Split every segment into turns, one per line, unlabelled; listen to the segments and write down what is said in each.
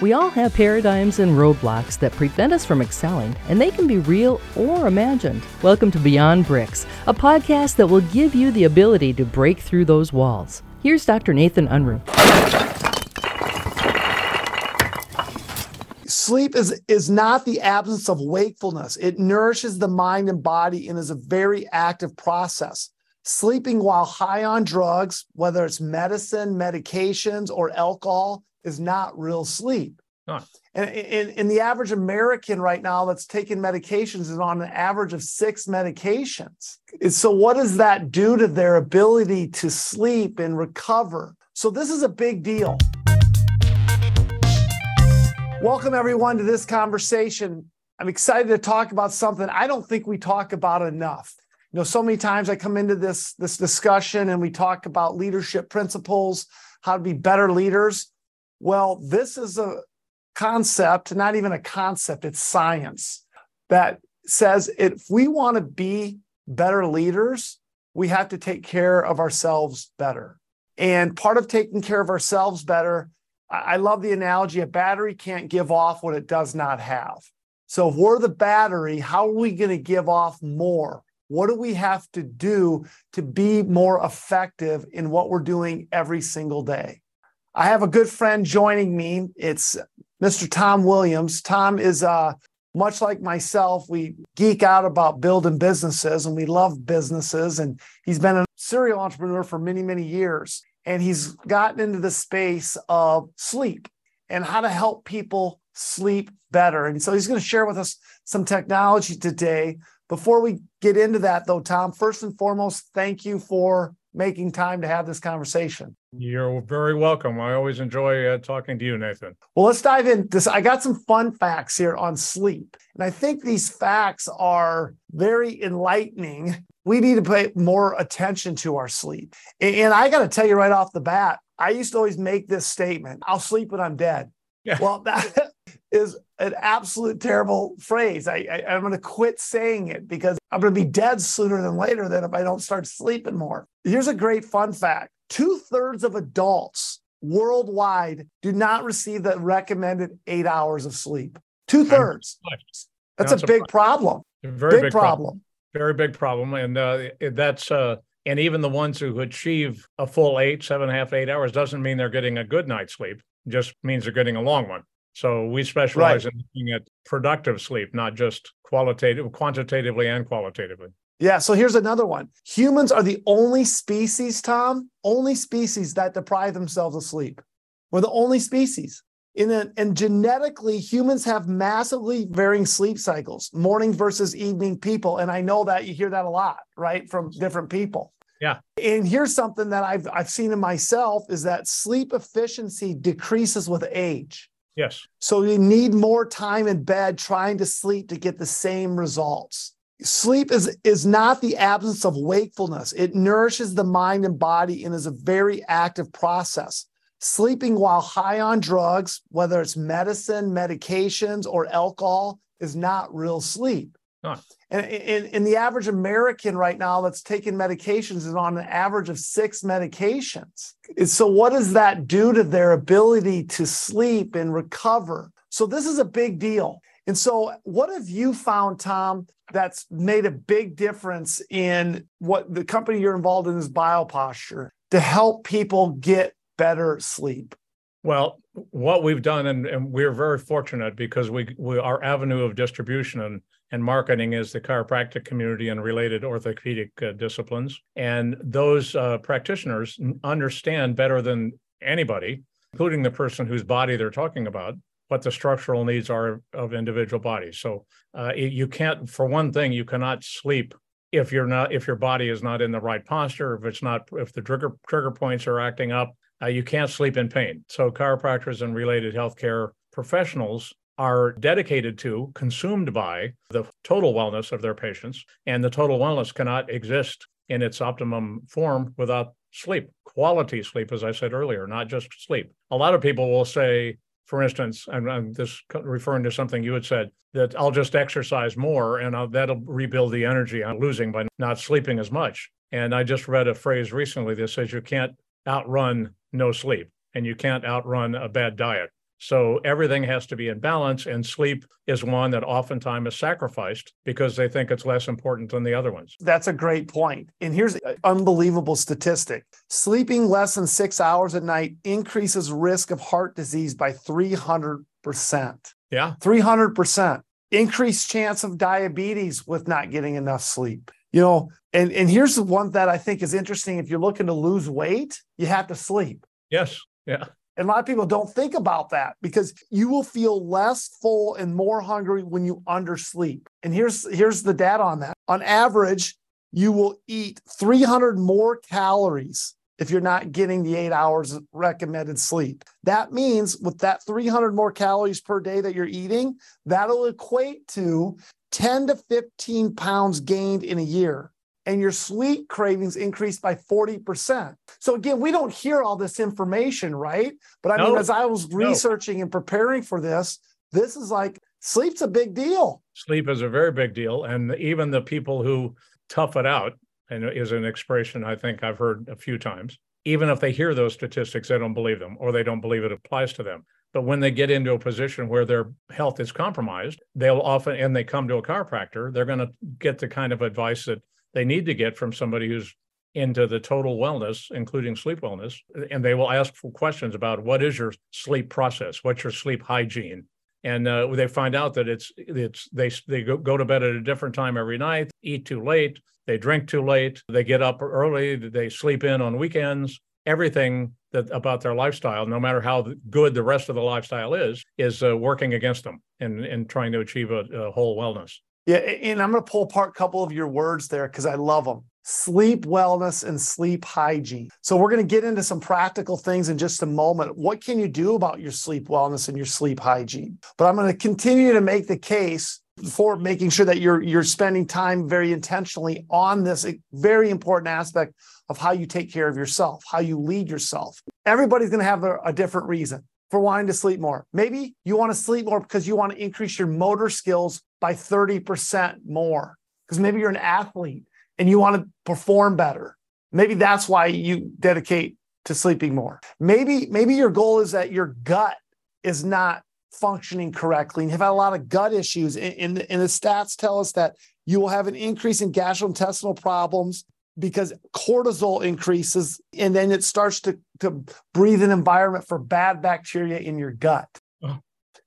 We all have paradigms and roadblocks that prevent us from excelling, and they can be real or imagined. Welcome to Beyond Bricks, a podcast that will give you the ability to break through those walls. Here's Dr. Nathan Unruh.
Sleep is, is not the absence of wakefulness. It nourishes the mind and body and is a very active process. Sleeping while high on drugs, whether it's medicine, medications, or alcohol, is not real sleep. Huh. And in, in the average American right now that's taking medications is on an average of six medications. So, what does that do to their ability to sleep and recover? So, this is a big deal. Welcome, everyone, to this conversation. I'm excited to talk about something I don't think we talk about enough. You know, so many times I come into this, this discussion and we talk about leadership principles, how to be better leaders. Well, this is a concept, not even a concept, it's science that says if we want to be better leaders, we have to take care of ourselves better. And part of taking care of ourselves better, I love the analogy a battery can't give off what it does not have. So if we're the battery, how are we going to give off more? What do we have to do to be more effective in what we're doing every single day? I have a good friend joining me. It's Mr. Tom Williams. Tom is uh, much like myself. We geek out about building businesses and we love businesses. And he's been a serial entrepreneur for many, many years. And he's gotten into the space of sleep and how to help people sleep better. And so he's going to share with us some technology today. Before we get into that, though, Tom, first and foremost, thank you for making time to have this conversation.
You're very welcome. I always enjoy uh, talking to you, Nathan.
Well, let's dive in. This I got some fun facts here on sleep, and I think these facts are very enlightening. We need to pay more attention to our sleep. And I got to tell you right off the bat, I used to always make this statement: "I'll sleep when I'm dead." Yeah. Well, that is an absolute terrible phrase. I, I I'm going to quit saying it because I'm going to be dead sooner than later. Than if I don't start sleeping more. Here's a great fun fact: two thirds of adults worldwide do not receive the recommended eight hours of sleep. Two thirds. That's a big problem.
A very big, big problem. problem. Very big problem, and uh, that's uh, and even the ones who achieve a full eight, seven and a half, eight hours doesn't mean they're getting a good night's sleep. Just means they're getting a long one. So we specialize right. in looking at productive sleep, not just qualitative, quantitatively and qualitatively.
Yeah. So here's another one. Humans are the only species, Tom, only species that deprive themselves of sleep. We're the only species. In a, and genetically, humans have massively varying sleep cycles, morning versus evening people. And I know that you hear that a lot, right, from different people.
Yeah.
And here's something that I've I've seen in myself is that sleep efficiency decreases with age.
Yes.
So you need more time in bed trying to sleep to get the same results. Sleep is, is not the absence of wakefulness. It nourishes the mind and body and is a very active process. Sleeping while high on drugs, whether it's medicine, medications, or alcohol, is not real sleep. Huh. And in, in the average American right now that's taking medications is on an average of six medications. So, what does that do to their ability to sleep and recover? So, this is a big deal. And so, what have you found, Tom, that's made a big difference in what the company you're involved in is BioPosture to help people get better sleep?
Well, what we've done, and, and we're very fortunate because we, we our avenue of distribution and, and marketing is the chiropractic community and related orthopedic uh, disciplines. And those uh, practitioners understand better than anybody, including the person whose body they're talking about, what the structural needs are of individual bodies. So uh, you can't, for one thing, you cannot sleep if you're not if your body is not in the right posture, if it's not if the trigger trigger points are acting up, uh, you can't sleep in pain. So chiropractors and related healthcare professionals are dedicated to, consumed by the total wellness of their patients, and the total wellness cannot exist in its optimum form without sleep, quality sleep, as I said earlier, not just sleep. A lot of people will say, for instance, and I'm this referring to something you had said that I'll just exercise more and I'll, that'll rebuild the energy I'm losing by not sleeping as much. And I just read a phrase recently that says you can't outrun no sleep and you can't outrun a bad diet. So everything has to be in balance, and sleep is one that oftentimes is sacrificed because they think it's less important than the other ones.
That's a great point. And here's an unbelievable statistic sleeping less than six hours a night increases risk of heart disease by 300%.
Yeah.
300%. Increased chance of diabetes with not getting enough sleep. You know, and, and here's the one that I think is interesting. If you're looking to lose weight, you have to sleep.
Yes. Yeah.
And a lot of people don't think about that because you will feel less full and more hungry when you undersleep. And here's here's the data on that. On average, you will eat 300 more calories if you're not getting the 8 hours recommended sleep. That means with that 300 more calories per day that you're eating, that'll equate to 10 to 15 pounds gained in a year and your sleep cravings increased by 40%. So again, we don't hear all this information, right? But I no, mean, as I was researching no. and preparing for this, this is like sleep's a big deal.
Sleep is a very big deal. And even the people who tough it out, and is an expression I think I've heard a few times, even if they hear those statistics, they don't believe them or they don't believe it applies to them. But when they get into a position where their health is compromised, they'll often, and they come to a chiropractor, they're going to get the kind of advice that they need to get from somebody who's into the total wellness, including sleep wellness, and they will ask for questions about what is your sleep process, what's your sleep hygiene, and uh, they find out that it's it's they they go, go to bed at a different time every night, eat too late, they drink too late, they get up early, they sleep in on weekends. Everything that about their lifestyle, no matter how good the rest of the lifestyle is, is uh, working against them and in trying to achieve a, a whole wellness.
Yeah, and I'm going to pull apart a couple of your words there because I love them. Sleep wellness and sleep hygiene. So we're going to get into some practical things in just a moment. What can you do about your sleep wellness and your sleep hygiene? But I'm going to continue to make the case for making sure that you're you're spending time very intentionally on this eh, very important aspect of how you take care of yourself, how you lead yourself. Everybody's going to have a, a different reason for wanting to sleep more. Maybe you want to sleep more because you want to increase your motor skills by 30% more because maybe you're an athlete and you want to perform better. Maybe that's why you dedicate to sleeping more. Maybe maybe your goal is that your gut is not functioning correctly and have had a lot of gut issues. And, and the stats tell us that you will have an increase in gastrointestinal problems because cortisol increases and then it starts to, to breathe an environment for bad bacteria in your gut. Oh.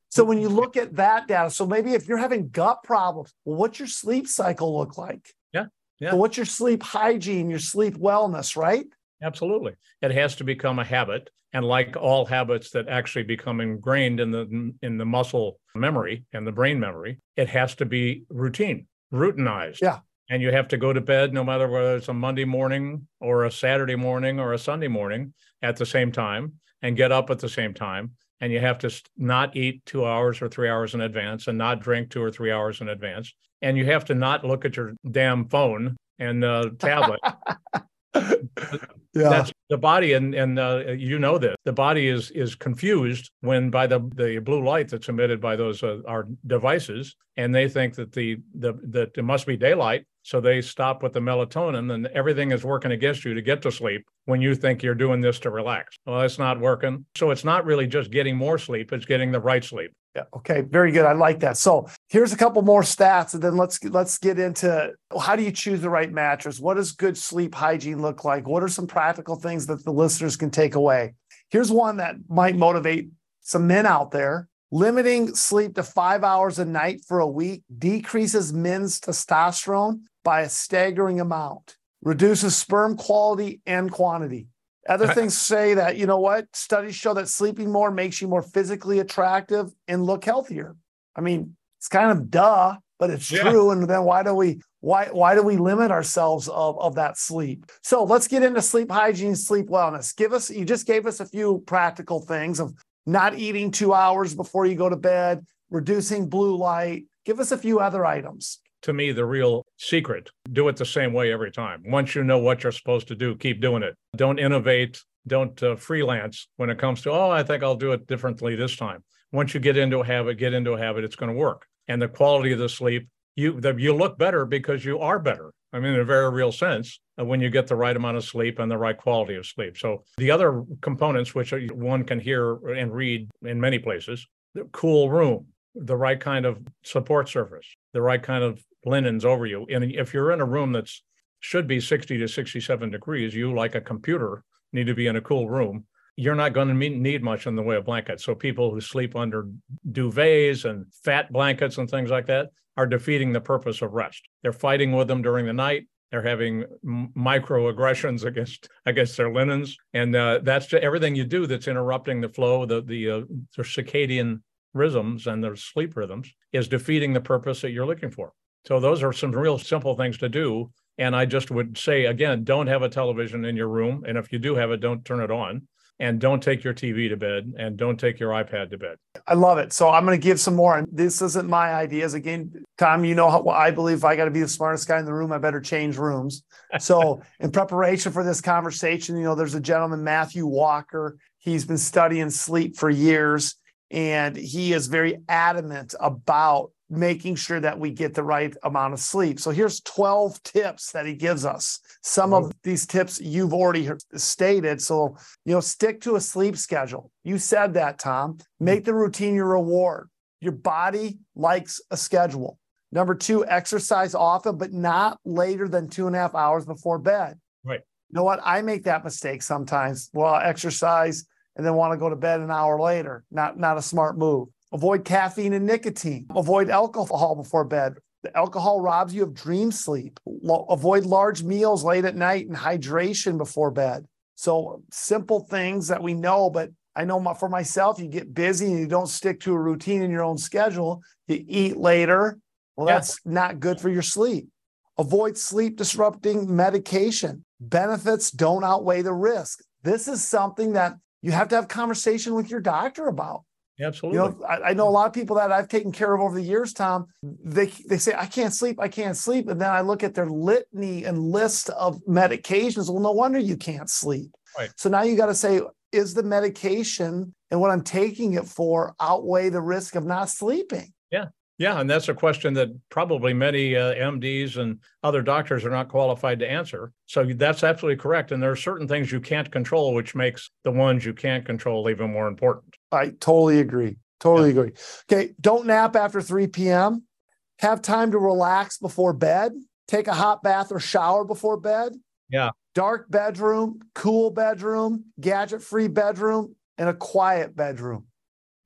So when you look at that data, so maybe if you're having gut problems, well, what's your sleep cycle look like?
Yeah. Yeah.
So what's your sleep hygiene, your sleep wellness, right?
Absolutely. It has to become a habit. And like all habits that actually become ingrained in the in the muscle memory and the brain memory, it has to be routine, routinized.
Yeah
and you have to go to bed no matter whether it's a Monday morning or a Saturday morning or a Sunday morning at the same time and get up at the same time. And you have to not eat two hours or three hours in advance and not drink two or three hours in advance. And you have to not look at your damn phone and uh, tablet. yeah. That's the body, and and uh, you know this. The body is is confused when by the the blue light that's emitted by those uh, our devices, and they think that the the that it must be daylight, so they stop with the melatonin and everything is working against you to get to sleep when you think you're doing this to relax. Well, it's not working. So it's not really just getting more sleep, it's getting the right sleep.
Yeah. Okay. Very good. I like that. So here's a couple more stats, and then let's let's get into how do you choose the right mattress? What does good sleep hygiene look like? What are some practical things that the listeners can take away? Here's one that might motivate some men out there. Limiting sleep to five hours a night for a week decreases men's testosterone by a staggering amount, reduces sperm quality and quantity. Other things say that, you know what? Studies show that sleeping more makes you more physically attractive and look healthier. I mean, it's kind of duh, but it's yeah. true. And then why do we why why do we limit ourselves of, of that sleep? So let's get into sleep hygiene, sleep wellness. Give us you just gave us a few practical things of not eating two hours before you go to bed, reducing blue light. Give us a few other items
to me the real secret. Do it the same way every time. Once you know what you're supposed to do, keep doing it. Don't innovate. Don't uh, freelance when it comes to, oh, I think I'll do it differently this time. Once you get into a habit, get into a habit, it's going to work. And the quality of the sleep, you the, you look better because you are better. I mean, in a very real sense, uh, when you get the right amount of sleep and the right quality of sleep. So the other components, which one can hear and read in many places, the cool room, the right kind of support surface, the right kind of linens over you. And if you're in a room that's should be 60 to 67 degrees, you like a computer need to be in a cool room. You're not going to need much in the way of blankets. So people who sleep under duvets and fat blankets and things like that are defeating the purpose of rest. They're fighting with them during the night. They're having microaggressions against against their linens, and uh, that's everything you do that's interrupting the flow, the the, uh, the circadian rhythms and their sleep rhythms is defeating the purpose that you're looking for. So those are some real simple things to do. And I just would say again, don't have a television in your room, and if you do have it, don't turn it on and don't take your TV to bed and don't take your iPad to bed.
I love it. So I'm going to give some more. And this isn't my ideas. Again, Tom, you know how I believe I got to be the smartest guy in the room, I better change rooms. So in preparation for this conversation, you know, there's a gentleman, Matthew Walker. He's been studying sleep for years and he is very adamant about making sure that we get the right amount of sleep. So here's 12 tips that he gives us. Some of these tips you've already stated. So, you know, stick to a sleep schedule. You said that, Tom. Hmm. Make the routine your reward. Your body likes a schedule. Number two, exercise often, but not later than two and a half hours before bed.
Right.
You know what? I make that mistake sometimes. Well, I exercise and then want to go to bed an hour later. Not, not a smart move. Avoid caffeine and nicotine. Avoid alcohol before bed. The alcohol robs you of dream sleep. avoid large meals late at night and hydration before bed. So simple things that we know, but I know my, for myself, you get busy and you don't stick to a routine in your own schedule. You eat later. Well, yeah. that's not good for your sleep. Avoid sleep disrupting medication. Benefits don't outweigh the risk. This is something that you have to have conversation with your doctor about.
Absolutely.
You know, I, I, know a lot of people that I've taken care of over the years, Tom. They they say I can't sleep, I can't sleep, and then I look at their litany and list of medications. Well, no wonder you can't sleep.
Right.
So now you got to say, is the medication and what I'm taking it for outweigh the risk of not sleeping?
Yeah. And that's a question that probably many uh, MDs and other doctors are not qualified to answer. So that's absolutely correct. And there are certain things you can't control, which makes the ones you can't control even more important.
I totally agree. Totally yeah. agree. Okay, don't nap after 3 p.m. Have time to relax before bed. Take a hot bath or shower before bed.
Yeah.
Dark bedroom, cool bedroom, gadget free bedroom, and a quiet bedroom.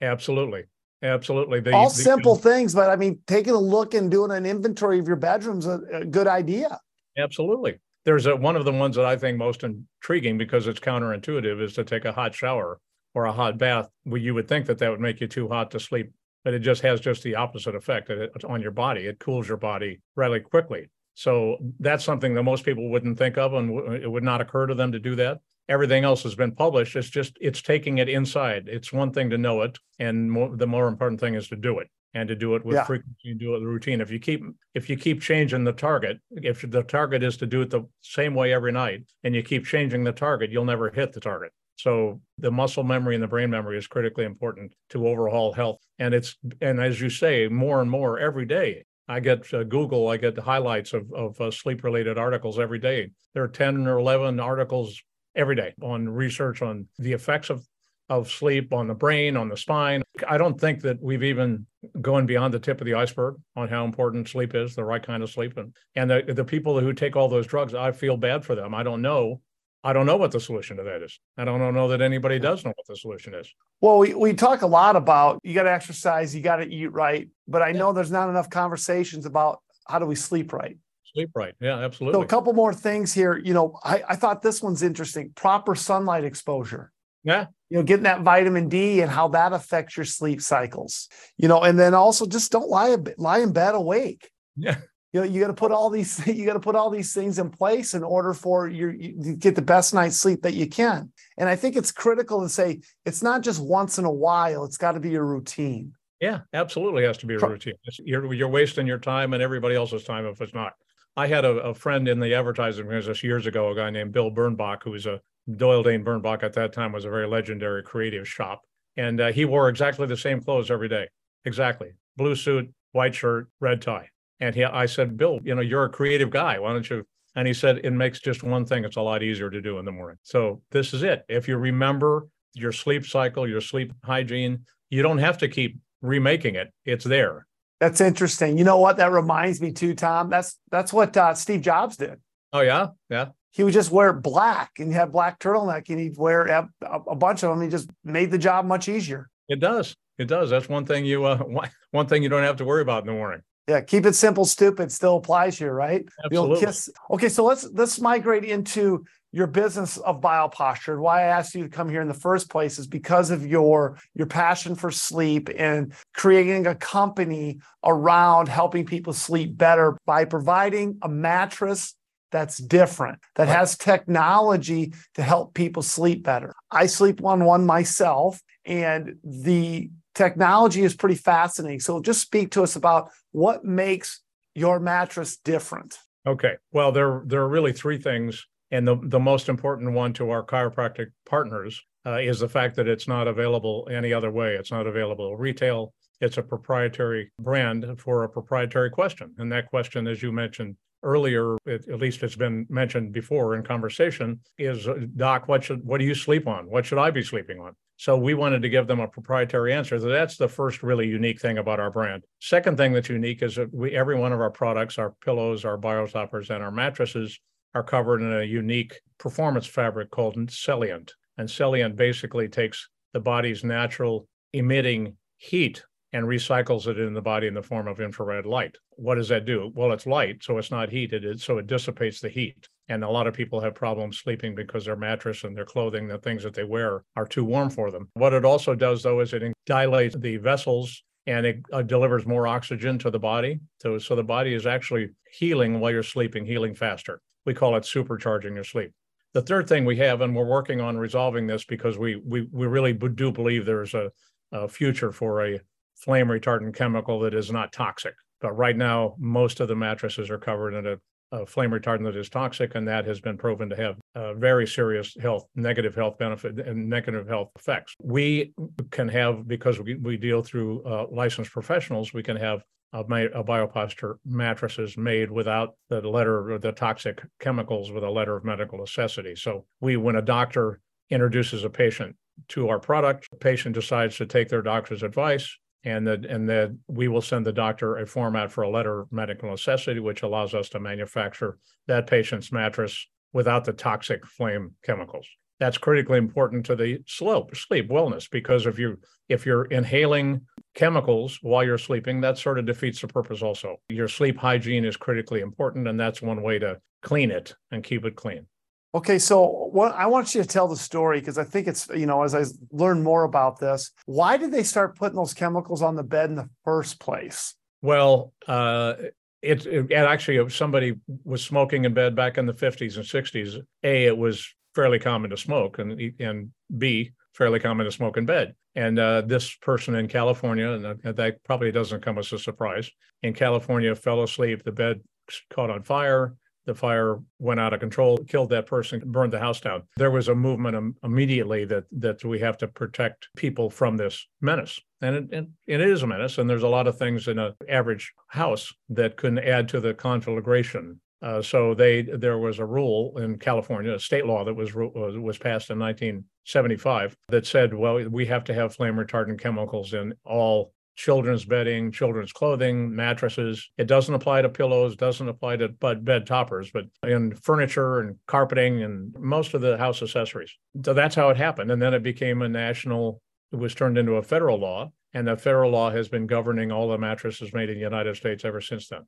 Absolutely. Absolutely.
The, All simple things, but I mean, taking a look and doing an inventory of your bedrooms a, a good idea.
Absolutely. There's a, one of the ones that I think most intriguing because it's counterintuitive is to take a hot shower or a hot bath. Well, you would think that that would make you too hot to sleep, but it just has just the opposite effect on your body. It cools your body really quickly. So that's something that most people wouldn't think of, and it would not occur to them to do that everything else has been published. It's just it's taking it inside. It's one thing to know it, and more, the more important thing is to do it and to do it with yeah. frequency and do it with routine. If you keep if you keep changing the target, if the target is to do it the same way every night, and you keep changing the target, you'll never hit the target. So the muscle memory and the brain memory is critically important to overall health. And it's and as you say, more and more every day. I get uh, Google, I get the highlights of, of uh, sleep related articles every day. There are 10 or 11 articles every day on research on the effects of of sleep on the brain, on the spine. I don't think that we've even gone beyond the tip of the iceberg on how important sleep is, the right kind of sleep. And, and the, the people who take all those drugs, I feel bad for them. I don't know. I don't know what the solution to that is. I don't know that anybody does know what the solution is.
Well, we, we talk a lot about you got to exercise, you got to eat right, but I know there's not enough conversations about how do we sleep right
sleep right. Yeah, absolutely.
So a couple more things here. You know, I, I thought this one's interesting. Proper sunlight exposure.
Yeah.
You know, getting that vitamin D and how that affects your sleep cycles. You know, and then also just don't lie lie in bed awake.
Yeah.
You know, you got to put all these you got to put all these things in place in order for your you to get the best night's sleep that you can. And I think it's critical to say it's not just once in a while. It's got to be a routine.
Yeah, absolutely has to be a routine. You're you're wasting your time and everybody else's time if it's not. I had a, a, friend in the advertising business years ago, a guy named Bill Bernbach, who was a Doyle Dane Bernbach at that time was a very legendary creative shop. And uh, he wore exactly the same clothes every day. Exactly. Blue suit, white shirt, red tie. And he, I said, Bill, you know, you're a creative guy. Why don't you? And he said, it makes just one thing. It's a lot easier to do in the morning. So this is it. If you remember your sleep cycle, your sleep hygiene, you don't have to keep remaking it. It's there.
That's interesting. You know what? That reminds me too, Tom. That's that's what uh, Steve Jobs did.
Oh yeah, yeah.
He would just wear black and have black turtleneck, and he'd wear a, a bunch of them. He just made the job much easier.
It does. It does. That's one thing you uh, one thing you don't have to worry about in the morning.
Yeah, keep it simple, stupid still applies here, right?
Absolutely.
Okay, so let's let's migrate into your business of bioposture. Why I asked you to come here in the first place is because of your your passion for sleep and creating a company around helping people sleep better by providing a mattress that's different, that has technology to help people sleep better. I sleep on one myself, and the technology is pretty fascinating. So just speak to us about what makes your mattress different.
Okay. Well, there there are really three things, and the the most important one to our chiropractic partners uh, is the fact that it's not available any other way. It's not available retail. It's a proprietary brand for a proprietary question, and that question, as you mentioned earlier, it, at least it's been mentioned before in conversation, is uh, Doc, what should what do you sleep on? What should I be sleeping on? So we wanted to give them a proprietary answer. So that's the first really unique thing about our brand. Second thing that's unique is that we every one of our products, our pillows, our biotoppers, and our mattresses are covered in a unique performance fabric called Celliant. And Celliant basically takes the body's natural emitting heat and recycles it in the body in the form of infrared light. What does that do? Well, it's light, so it's not heated, it, so it dissipates the heat. And a lot of people have problems sleeping because their mattress and their clothing, the things that they wear, are too warm for them. What it also does, though, is it dilates the vessels and it uh, delivers more oxygen to the body. So, so the body is actually healing while you're sleeping, healing faster. We call it supercharging your sleep. The third thing we have, and we're working on resolving this because we we we really do believe there's a, a future for a flame retardant chemical that is not toxic. But right now, most of the mattresses are covered in a, a flame retardant that is toxic, and that has been proven to have very serious health, negative health benefit, and negative health effects. We can have, because we, we deal through uh, licensed professionals, we can have a, a bioposture mattresses made without the letter or the toxic chemicals with a letter of medical necessity. So we, when a doctor introduces a patient to our product, the patient decides to take their doctor's advice and that and that we will send the doctor a format for a letter of medical necessity, which allows us to manufacture that patient's mattress without the toxic flame chemicals. That's critically important to the slope sleep wellness because if you if you're inhaling chemicals while you're sleeping, that sort of defeats the purpose also. Your sleep hygiene is critically important, and that's one way to clean it and keep it clean.
Okay, so what I want you to tell the story because I think it's you know as I learn more about this, why did they start putting those chemicals on the bed in the first place?
Well, uh, it, it, actually if somebody was smoking in bed back in the 50s and 60s. A, it was fairly common to smoke, and and B, fairly common to smoke in bed. And uh, this person in California, and that probably doesn't come as a surprise, in California fell asleep. The bed caught on fire the fire went out of control, killed that person, burned the house down. There was a movement immediately that that we have to protect people from this menace. And it, it, it is a menace, and there's a lot of things in an average house that can add to the conflagration. Uh, so they there was a rule in California, a state law that was was, was passed in 1975 that said, well, we have to have flame retardant chemicals in all children's bedding, children's clothing, mattresses. It doesn't apply to pillows, doesn't apply to bed toppers, but in furniture and carpeting and most of the house accessories. So that's how it happened. And then it became a national, it was turned into a federal law. And the federal law has been governing all the mattresses made in the United States ever since then.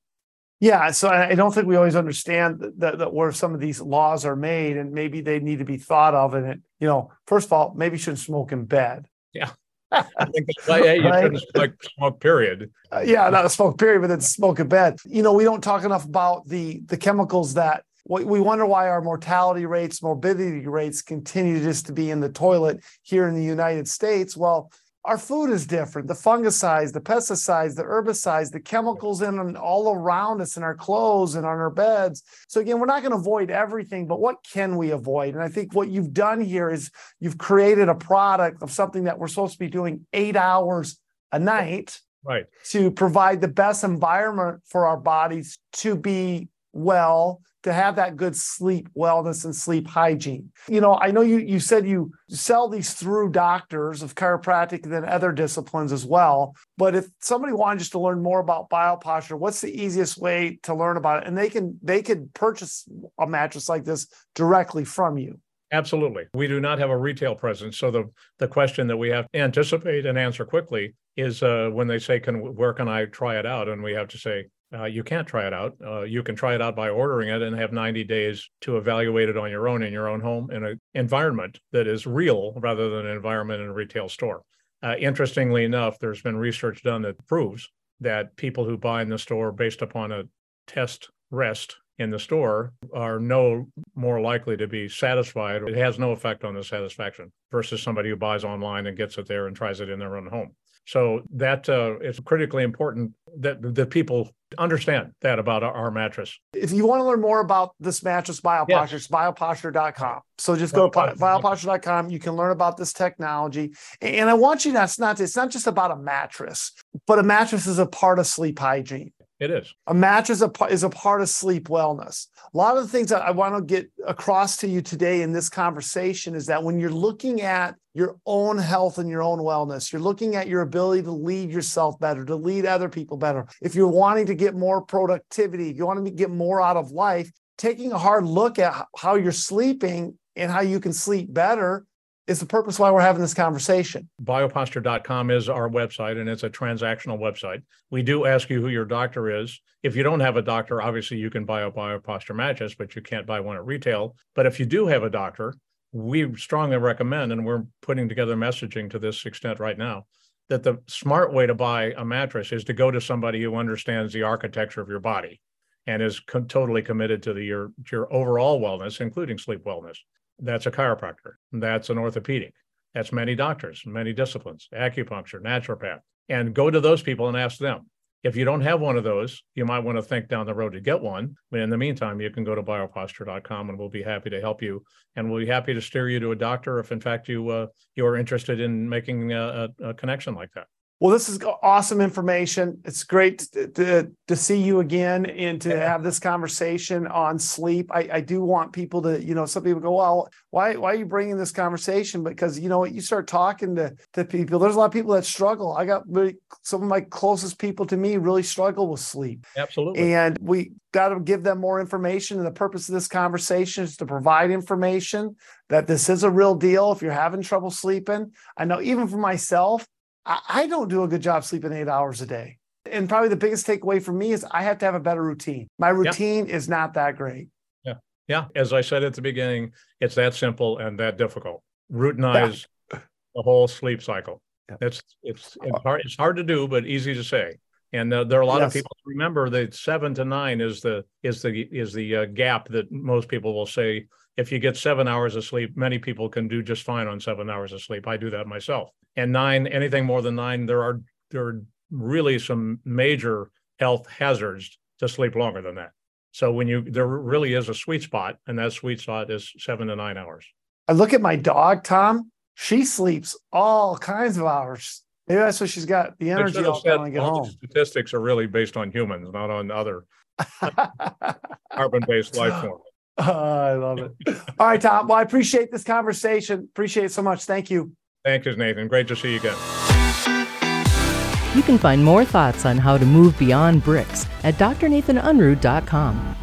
Yeah, so I don't think we always understand that, that, where some of these laws are made, and maybe they need to be thought of. And it, you know, first of all, maybe you shouldn't smoke in bed.
Yeah. I think that's why you right? shouldn't smoke, smoke period.
Uh, yeah, not a smoke period, but then smoke in bed. You know, we don't talk enough about the the chemicals that we wonder why our mortality rates, morbidity rates continue just to be in the toilet here in the United States. Well, our food is different. The fungicides, the pesticides, the herbicides, the chemicals in and all around us in our clothes and on our beds. So again, we're not going to avoid everything, but what can we avoid? And I think what you've done here is you've created a product of something that we're supposed to be doing eight hours a night.
right.
to provide the best environment for our bodies to be well, to have that good sleep wellness and sleep hygiene. You know, I know you you said you sell these through doctors of chiropractic and then other disciplines as well. But if somebody wanted just to learn more about bioposture, what's the easiest way to learn about it? And they can they could purchase a mattress like this directly from you.
Absolutely. We do not have a retail presence. So the, the question that we have to anticipate and answer quickly is uh, when they say, "Can where can I try it out?" and we have to say, uh, "You can't try it out. Uh, you can try it out by ordering it and have 90 days to evaluate it on your own in your own home in an environment that is real rather than an environment in a retail store." Uh, interestingly enough, there's been research done that proves that people who buy in the store based upon a test rest in the store are no more likely to be satisfied. It has no effect on the satisfaction versus somebody who buys online and gets it there and tries it in their own home. So that uh, it's critically important that the people understand that about our, mattress.
If you want to learn more about this mattress BioPosture, yes. bioposture.com. So just go to bioposture.com. You can learn about this technology. And I want you to, it's not, it's not just about a mattress, but a mattress is a part of sleep hygiene.
It is.
A mattress is a, is a part of sleep wellness. A lot of the things that I want to get across to you today in this conversation is that when you're looking at your own health and your own wellness, you're looking at your ability to lead yourself better, to lead other people better. If you're wanting to get more productivity, if you want to get more out of life, taking a hard look at how you're sleeping and how you can sleep better is the purpose why we're having this conversation.
Bioposture.com is our website and it's a transactional website. We do ask you who your doctor is. If you don't have a doctor, obviously you can buy a Bioposture mattress, but you can't buy one at retail. But if you do have a doctor, we strongly recommend, and we're putting together messaging to this extent right now, that the smart way to buy a mattress is to go to somebody who understands the architecture of your body and is co- totally committed to the, your, your overall wellness, including sleep wellness. That's a chiropractor. That's an orthopedic. That's many doctors, many disciplines, acupuncture, naturopath. And go to those people and ask them. If you don't have one of those, you might want to think down the road to get one. But in the meantime, you can go to bioposture.com and we'll be happy to help you. And we'll be happy to steer you to a doctor if, in fact, you uh, you are interested in making a, a connection like that.
Well, this is awesome information. It's great to, to, to, see you again and to have this conversation on sleep. I, I, do want people to, you know, some people go, well, why, why are you bringing this conversation? Because, you know, what you start talking to, to people, there's a lot of people that struggle. I got really, some of my closest people to me really struggle with sleep.
Absolutely.
And we got to give them more information. And the purpose of this conversation is to provide information that this is a real deal. If you're having trouble sleeping, I know even for myself, I, don't do a good job sleeping eight hours a day. And probably the biggest takeaway for me is I have to have a better routine. My routine yeah. is not that great.
Yeah. Yeah. As I said at the beginning, it's that simple and that difficult. Routinize yeah. the whole sleep cycle. Yeah. It's, it's, it's hard, it's hard to do, but easy to say. And uh, there are a lot yes. of people remember that seven to nine is the is the is the uh, gap that most people will say if you get seven hours of sleep, many people can do just fine on seven hours of sleep. I do that myself and nine, anything more than nine, there are there are really some major health hazards to sleep longer than that. So when you there really is a sweet spot, and that sweet spot is seven to nine hours.
I look at my dog, Tom. She sleeps all kinds of hours. Maybe that's why she's got the energy all said, to get home.
Statistics are really based on humans, not on other carbon-based life forms.
Oh, I love it. all right, Tom. Well, I appreciate this conversation. Appreciate it so much. Thank you.
Thank you, Nathan. Great to see you again.
You can find more thoughts on how to move beyond bricks at drnathanunruh.com.